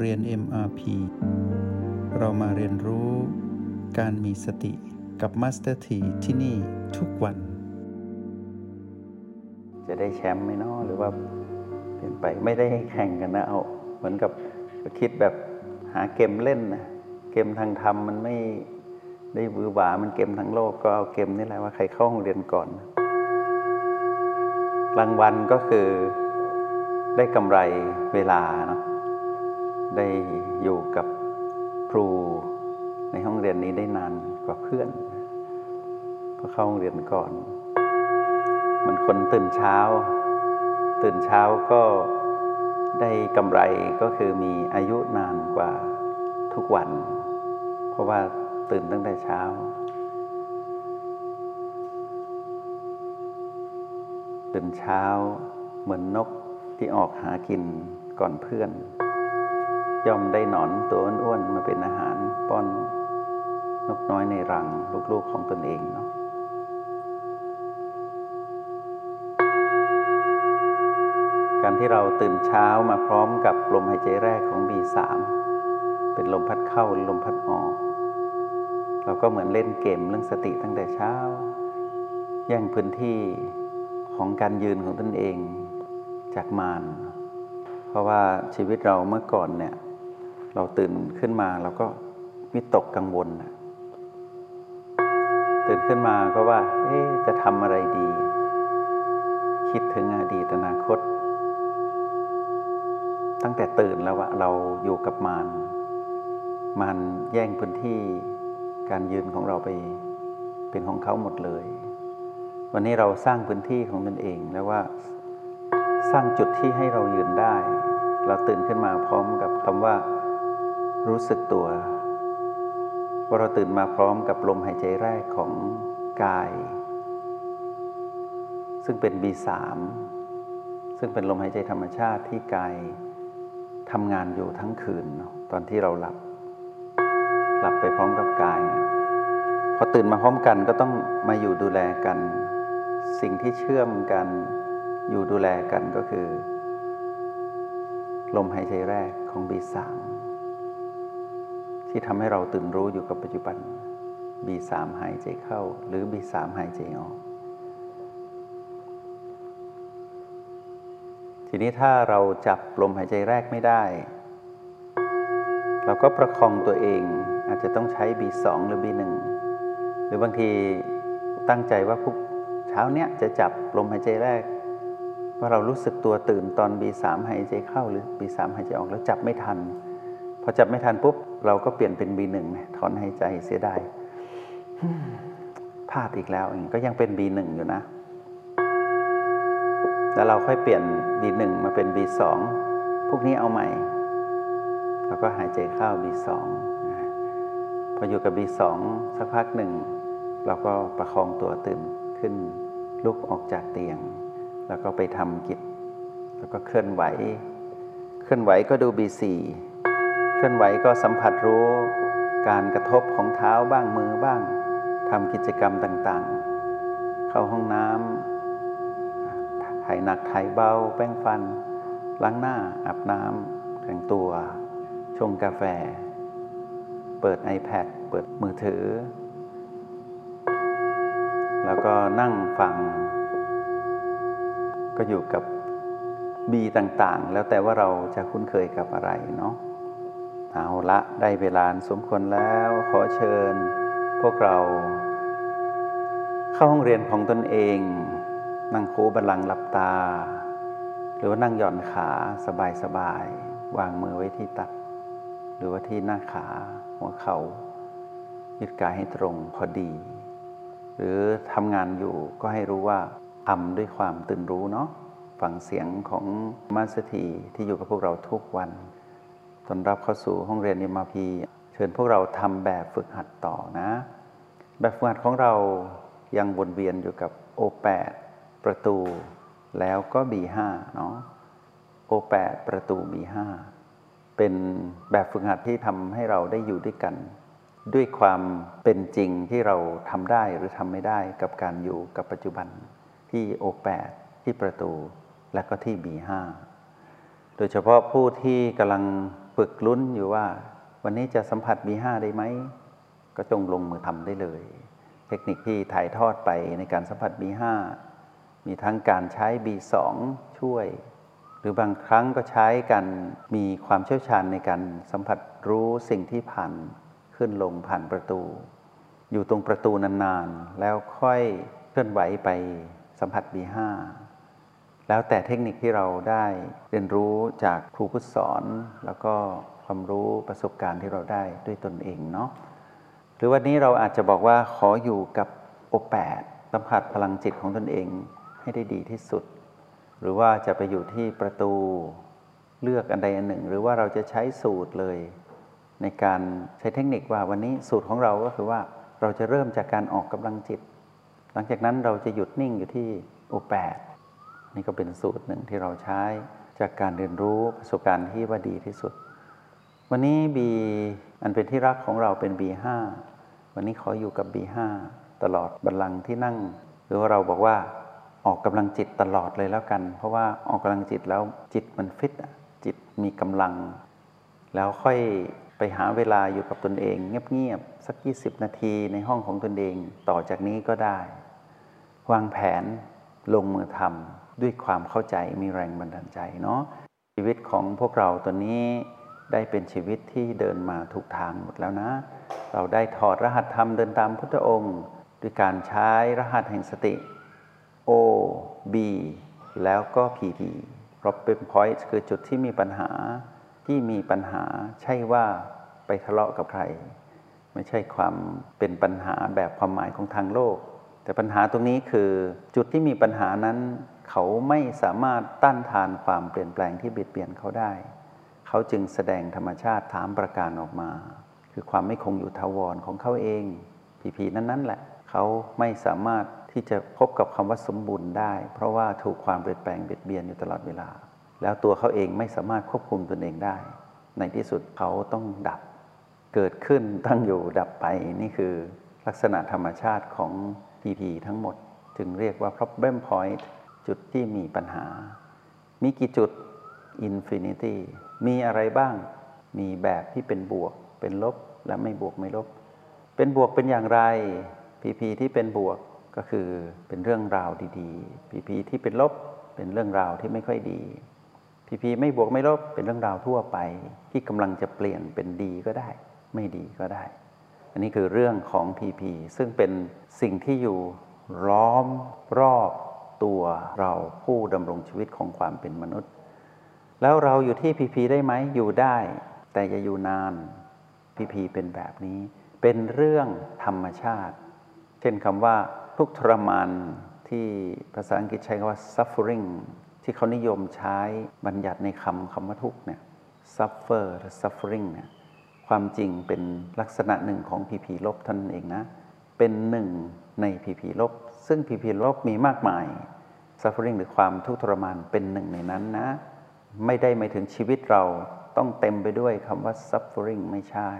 เรียน MRP เรามาเรียนรู้การมีสติกับ Master T ที่ที่นี่ทุกวัน จะได้แชมป์ไหมเนาะหรือว่าเปลี่ยนไปไม่ได้ให้แข่งกันนะเอาเหมือนกับคิดแบบหาเกมเล่นนะเกมทางธรรมมันไม่ได้วือหวามันเกมทางโลกก็เอาเกมนี่แหละว่าใครเข้าห้องเรียนก่อนรางวัลก็คือได้กำไรเวลาเนาะ ได้อยู่กับครูในห้องเรียนนี้ได้นานกว่าเพื่อนเพราะเข้าห้องเรียนก่อน มันคนตื่นเช้า ตื่นเช้าก็ได้กำไรก็คือมีอายุนานกว่าทุกวัน เพราะว่าตื่นตั้งแต่เช้า ตื่นเช้าเหมือนนกที่ออกหากินก่อนเพื่อน ย่อมได้หนอนตัวอ้วนๆมาเป็นอาหารป้อนนกน้อยในรังลูกๆของตนเองเนาะการที่เราตื่นเช้ามาพร้อมกับลมหายใจแรกของ B3 เป็นลมพัดเข้าลมพัดออก เราก็เหมือนเล่นเกมเรื่องสติตั้งแต่เช้าแย่งพื้นที่ของการยืนของตนเองจากมารเพราะว่าชีวิตเราเมื่อก่อนเนี่ย เราตื่นขึ้นมาเราก็วิตกกังวลนะตื่นขึ้นมาก็ว่า เอ๊จะทำอะไรดี คิดถึงอดีตอนาคต ตั้งแต่ตื่นแล้วว่าเราอยู่กับมารมารแย่งพื้นที่การยืนของเราไปเป็นของเขาหมดเลย วันนี้เราสร้างพื้นที่ของตนเองแล้วว่าสร้างจุดที่ให้เรายืนได้ เราตื่นขึ้นมาพร้อมกับคำว่า รู้สึกตัวว่าเราตื่นมาพร้อมกับลมหายใจแรกของกาย ซึ่งเป็น B3 ซึ่งเป็นลมหายใจธรรมชาติที่กายทำงานอยู่ทั้งคืน ตอนที่เราหลับ หลับไปพร้อมกับกายนะพอตื่นมาพร้อมกันก็ต้องมาอยู่ดูแลกัน สิ่งที่เชื่อมกันอยู่ดูแลกันก็คือ ลมหายใจแรกของ B3 ที่ทำให้เราตื่นรู้อยู่กับปัจจุบัน B3 หายใจเข้า หรือ B3 หายใจออก ทีนี้ถ้าเราจับลมหายใจแรกไม่ได้ เราก็ประคองตัวเองอาจจะต้องใช้ B2 หรือ B1 หรือบางทีตั้งใจว่าพุกเช้าเนี้ยจะจับลมหายใจแรก ว่าเรารู้สึกตัวตื่นตอน B3 หายใจเข้าหรือ B3 หายใจออกแล้วจับไม่ทัน อจับไม่ทันปุ๊บ เราก็เปลี่ยนเป็น B1 ถอนหายใจเสียดายพลาดอีกแล้วก็ยังเป็น B1 อยู่นะ แล้วเราค่อยเปลี่ยน B1 มาเป็น B2 พวกนี้เอาใหม่ แล้วก็หายใจเข้า B2 พออยู่กับ B2 สักพักหนึ่ง เราก็ประคองตัวตื่นขึ้น ลุกออกจากเตียง แล้วก็ไปทำกิจ แล้วก็เคลื่อนไหว เคลื่อนไหวก็ดู B4 เคลื่อนไหวก็สัมผัสรู้การกระทบของเท้าบ้างมือบ้างทำกิจกรรมต่างๆ เข้าห้องน้ำถ่ายหนักถ่ายเบา แป้งฟัน ล้างหน้าอาบน้ำแต่งตัว ชงกาแฟ เปิด iPad เปิดมือถือ แล้วก็นั่งฟัง ก็อยู่กับบีต่างๆ แล้วแต่ว่าเราจะคุ้นเคยกับอะไรเนาะ เอาละได้เวลาสมควรแล้วขอเชิญ พวกเรา เข้าห้องเรียนของตนเอง นั่งคูบัลลังก์หลับตา หรือว่านั่งหย่อนขาสบายๆวางมือไว้ที่ตัก หรือว่าที่หน้าขาหัวเข่ายึดกายให้ตรงพอดี หรือทำงานอยู่ก็ให้รู้ว่าทำด้วยความตื่นรู้เนาะฟังเสียงของมาสถีที่อยู่กับพวกเราทุกวัน ต้อนรับเข้าสู่ห้องเรียนนิมาพีเชิญพวกเราทำแบบฝึกหัดต่อนะ แบบฝึกหัดของเรายังวนเวียนอยู่กับ O8 ประตู แล้วก็ B5 เนาะ O8 ประตู B5 เป็นแบบฝึกหัดที่ทำให้เราได้อยู่ด้วยกัน ด้วยความเป็นจริงที่เราทำได้หรือทำไม่ได้กับการอยู่กับปัจจุบันที่ O8 ที่ประตูและก็ที่ B5 โดยเฉพาะผู้ที่กำลัง ฝึกลุ้นอยู่ว่า วันนี้จะสัมผัส B5 ได้ไหม ก็จงลงมือทำได้เลย เทคนิคที่ถ่ายทอดไปในการสัมผัส B5 มีทั้งการใช้ B2 ช่วย หรือบางครั้งก็ใช้กันมีความเชี่ยวชาญในการสัมผัสรู้สิ่งที่ผ่านขึ้นลงผ่านประตู อยู่ตรงประตูนานๆ แล้วค่อยเคลื่อนไหวไปสัมผัส B5 แล้วแต่เทคนิคที่เราได้เรียนรู้จากครูผู้สอน แล้วก็ความรู้ประสบการณ์ที่เราได้ด้วยตนเองเนาะหรือวันนี้เราอาจจะบอกว่าขออยู่กับโอแปดสัมผัสพลังจิตของตนเองให้ได้ดีที่สุด หรือว่าจะไปอยู่ที่ประตูเลือกอันใดอันหนึ่ง หรือว่าเราจะใช้สูตรเลย ในการใช้เทคนิคว่าวันนี้สูตรของเราก็คือว่าเราจะเริ่มจากการออกกำลังจิต หลังจากนั้นเราจะหยุดนิ่งอยู่ที่โอแปด นี่ก็เป็นสูตรหนึ่งที่เราใช้จากการเรียนรู้ประสบการณ์ที่ว่าดีที่สุด วันนี้ B อันเป็นที่รักของเราเป็น B5 วันนี้ขออยู่กับ B5 ตลอดบัลลังก์ที่นั่ง หรือว่าเราบอกว่าออกกำลังจิตตลอดเลยแล้วกัน เพราะว่าออกกำลังจิตแล้วจิตมันฟิตจิตมีกำลัง แล้วค่อยไปหาเวลาอยู่กับตนเอง เงียบๆสัก 20 นาทีในห้องของตนเอง ต่อจากนี้ก็ได้ วางแผนลงมือทำ ด้วยความเข้าใจมีแรงบันดาลใจเนาะชีวิตของพวกเราตัวนี้ได้เป็นชีวิตที่เดินมาถูกทางหมดแล้วนะ เราได้ถอดรหัสธรรมเดินตามพุทธองค์ ด้วยการใช้รหัสแห่งสติ O B แล้วก็ PP problem point คือจุดที่มีปัญหาที่มีปัญหาใช่ว่าไปทะเลาะกับใคร ไม่ใช่ความเป็นปัญหาแบบความหมายของทางโลก แต่ปัญหาตรงนี้คือจุดที่มีปัญหานั้น เขาไม่สามารถต้านทานความเปลี่ยนแปลงที่เบียดเบียนเขาได้ เขาจึงแสดงธรรมชาติถามประการออกมา คือความไม่คงอยู่ทาวรของเขาเอง ผีผีนั้นนั่นแหละ เขาไม่สามารถที่จะพบกับคำว่าสมบูรณ์ได้ เพราะว่าถูกความเปลี่ยนแปลงเบียดเบียนอยู่ตลอดเวลา แล้วตัวเขาเองไม่สามารถควบคุมตนเองได้ ในที่สุดเขาต้องดับ เกิดขึ้นตั้งอยู่ดับไปนี่คือลักษณะธรรมชาติของ PP ทั้งหมด จึงเรียกว่า problem point จุดที่มีปัญหา มีกี่จุด infinity มีอะไรบ้าง มีแบบที่เป็นบวก เป็นลบและไม่บวกไม่ลบ เป็นบวกเป็นอย่างไร PP ที่เป็นบวกก็คือเป็นเรื่องราวดีๆ PP ที่เป็นลบเป็นเรื่องราวที่ไม่ค่อยดี PP ไม่บวกไม่ลบเป็นเรื่องราวทั่วไป ที่กำลังจะเปลี่ยนเป็นดีก็ได้ ไม่ดีก็ได้ อันนี้คือเรื่องของ PP ซึ่งเป็นสิ่งที่อยู่ล้อมรอบ ตัวเราผู้ดำรงชีวิตของความเป็นมนุษย์ แล้วเราอยู่ที่ PP ได้ไหมอยู่ได้ แต่อย่าอยู่นาน PP เป็นแบบนี้ เป็นเรื่องธรรมชาติ เช่นคำว่าทุกทรมานที่ภาษาอังกฤษใช้คำว่า suffering ที่เขานิยมใช้บัญญัติในคำคำว่าทุกเนี่ย suffer หรือ suffering เนี่ยความจริงเป็นลักษณะหนึ่งของ PP ลบท่านเองนะ เป็นหนึ่งใน PP ลบ ซึ่ง PP ลบมีมากมาย suffering หรือความทุกข์ทรมานเป็นหนึ่งในนั้นนะ ไม่ได้หมายถึงชีวิตเราต้องเต็มไปด้วยคำว่า suffering ไม่ใช่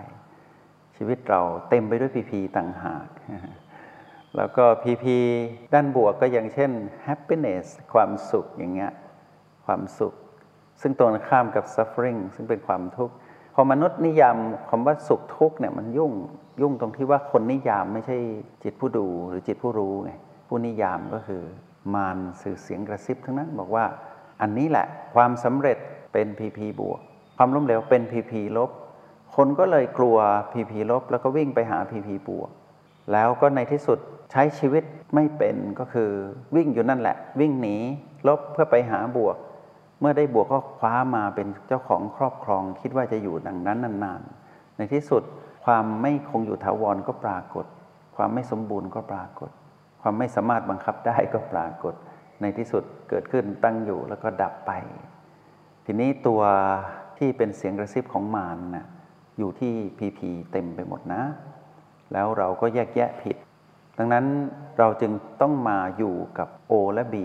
ชีวิตเราเต็มไปด้วย PP ต่างหาก แล้วก็ PP ด้านบวกก็อย่างเช่น happiness ความสุขอย่างเงี้ยความสุข ซึ่งตรงข้ามกับ suffering ซึ่งเป็นความทุกข์ อมนุษย์นิยามคำว่าสุขทุกข์เนี่ยมันยุ่งยุ่งตรงที่ว่าคนนิยามไม่ใช่จิตผู้ดูหรือจิตผู้รู้ไงผู้นิยามก็คือมารสื่อเสียงกระซิบทั้งนั้นบอกว่าอันนี้แหละความสำเร็จเป็นพีพีบวก ความล้มเหลวเป็นพีพีลบ คนก็เลยกลัวพีพีลบ แล้วก็วิ่งไปหาพีพีบวก แล้วก็ในที่สุดใช้ชีวิตไม่เป็นก็คือวิ่งอยู่นั่นแหละ วิ่งหนีลบเพื่อไปหาบวก เมื่อได้บวกก็คว้ามาเป็นเจ้าของครอบครอง คิดว่าจะอยู่ดังนั้นนานๆ ในที่สุดความไม่คงอยู่ถาวรก็ปรากฏ ความไม่สมบูรณ์ก็ปรากฏ ความไม่สามารถบังคับได้ก็ปรากฏ ในที่สุดเกิดขึ้นตั้งอยู่แล้วก็ดับไป ทีนี้ตัวที่เป็นเสียงกระซิบของมารนะอยู่ที่พีพีเต็มไปหมดนะ แล้วเราก็แยกแยะผิด ดังนั้นเราจึงต้องมาอยู่กับ O และ B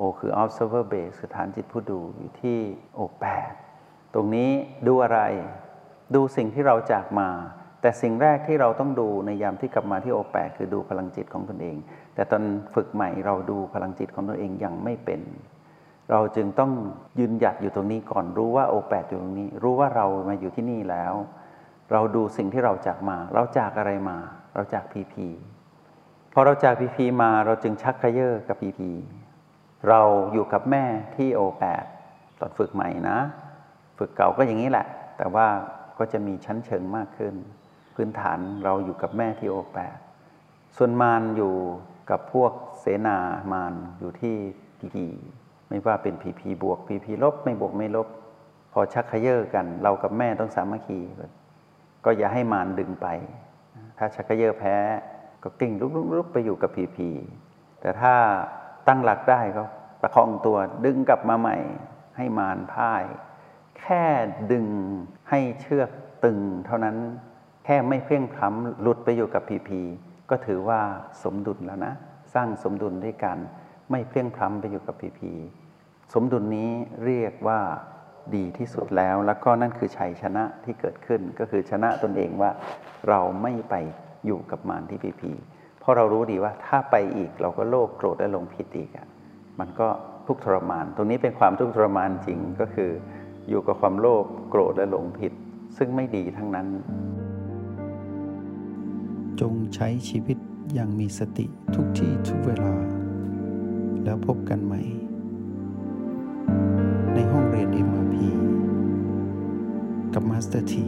O คือ observer base คือฐานจิตผู้ดูอยู่ที่ O8 ตรงนี้ดูอะไร ดูสิ่งที่เราจากมา แต่สิ่งแรกที่เราต้องดูในยามที่กลับมาที่ O8 คือดูพลังจิตของตนเอง แต่ตอนฝึกใหม่เราดูพลังจิตของตนเองยังไม่เป็น เราจึงต้องยืนหยัดอยู่ตรงนี้ก่อนรู้ว่าโอแปดอยู่ตรงนี้ รู้ว่าเรามาอยู่ที่นี่แล้ว เราดูสิ่งที่เราจากมา เราจากอะไรมา เราจากพีพีพอเราจากพีพีมาเราจึงชักขยเยอกับพีพี เราอยู่กับแม่ที่โอแปดตอนฝึกใหม่นะ ฝึกเก่าก็อย่างนี้แหละ แต่ว่าก็จะมีชั้นเชิงมากขึ้น พื้นฐานเราอยู่กับแม่ที่โอแปดส่วนมารอยู่กับพวกเสนามารอยู่ที่พีพีไม่ว่าเป็นพีพีบวกพีพีลบไม่บวกไม่ลบ พอชักขยเยอกัน เรากับแม่ต้องสามัคคีก็อย่าให้มารดึงไป ถ้าชักขยเยอแพ้ก็กลิ้งลุกๆไปอยู่กับพีพีแต่ถ้า ตั้งหลักได้ก็ประคองตัวดึงกลับมาใหม่ ให้มารพ่าย แค่ดึงให้เชือกตึงเท่านั้นแค่ไม่เพ่งพล้ำหลุดไปอยู่กับพีพีก็ถือว่าสมดุลแล้วนะ สร้างสมดุลด้วยกัน ไม่เพ่งพล้ำไปอยู่กับพีพีสมดุลนี้เรียกว่าดีที่สุดแล้ว แล้วก็นั่นคือชัยชนะที่เกิดขึ้นก็คือชนะตนเองว่าเราไม่ไปอยู่กับมารที่พีพี เพราะเรารู้ดีว่าถ้าไปอีกเราก็โลภโกรธและลงผิดอีกอะมันก็ทุกทรมาน ตรงนี้เป็นความทุกทรมานจริงก็คือ อยู่กับความโลภโกรธและหลงผิด ซึ่งไม่ดีทั้งนั้น จงใช้ชีวิตอย่างมีสติทุกที่ทุกเวลา แล้วพบกันใหม่ ในห้องเรียน MRP กับ Master T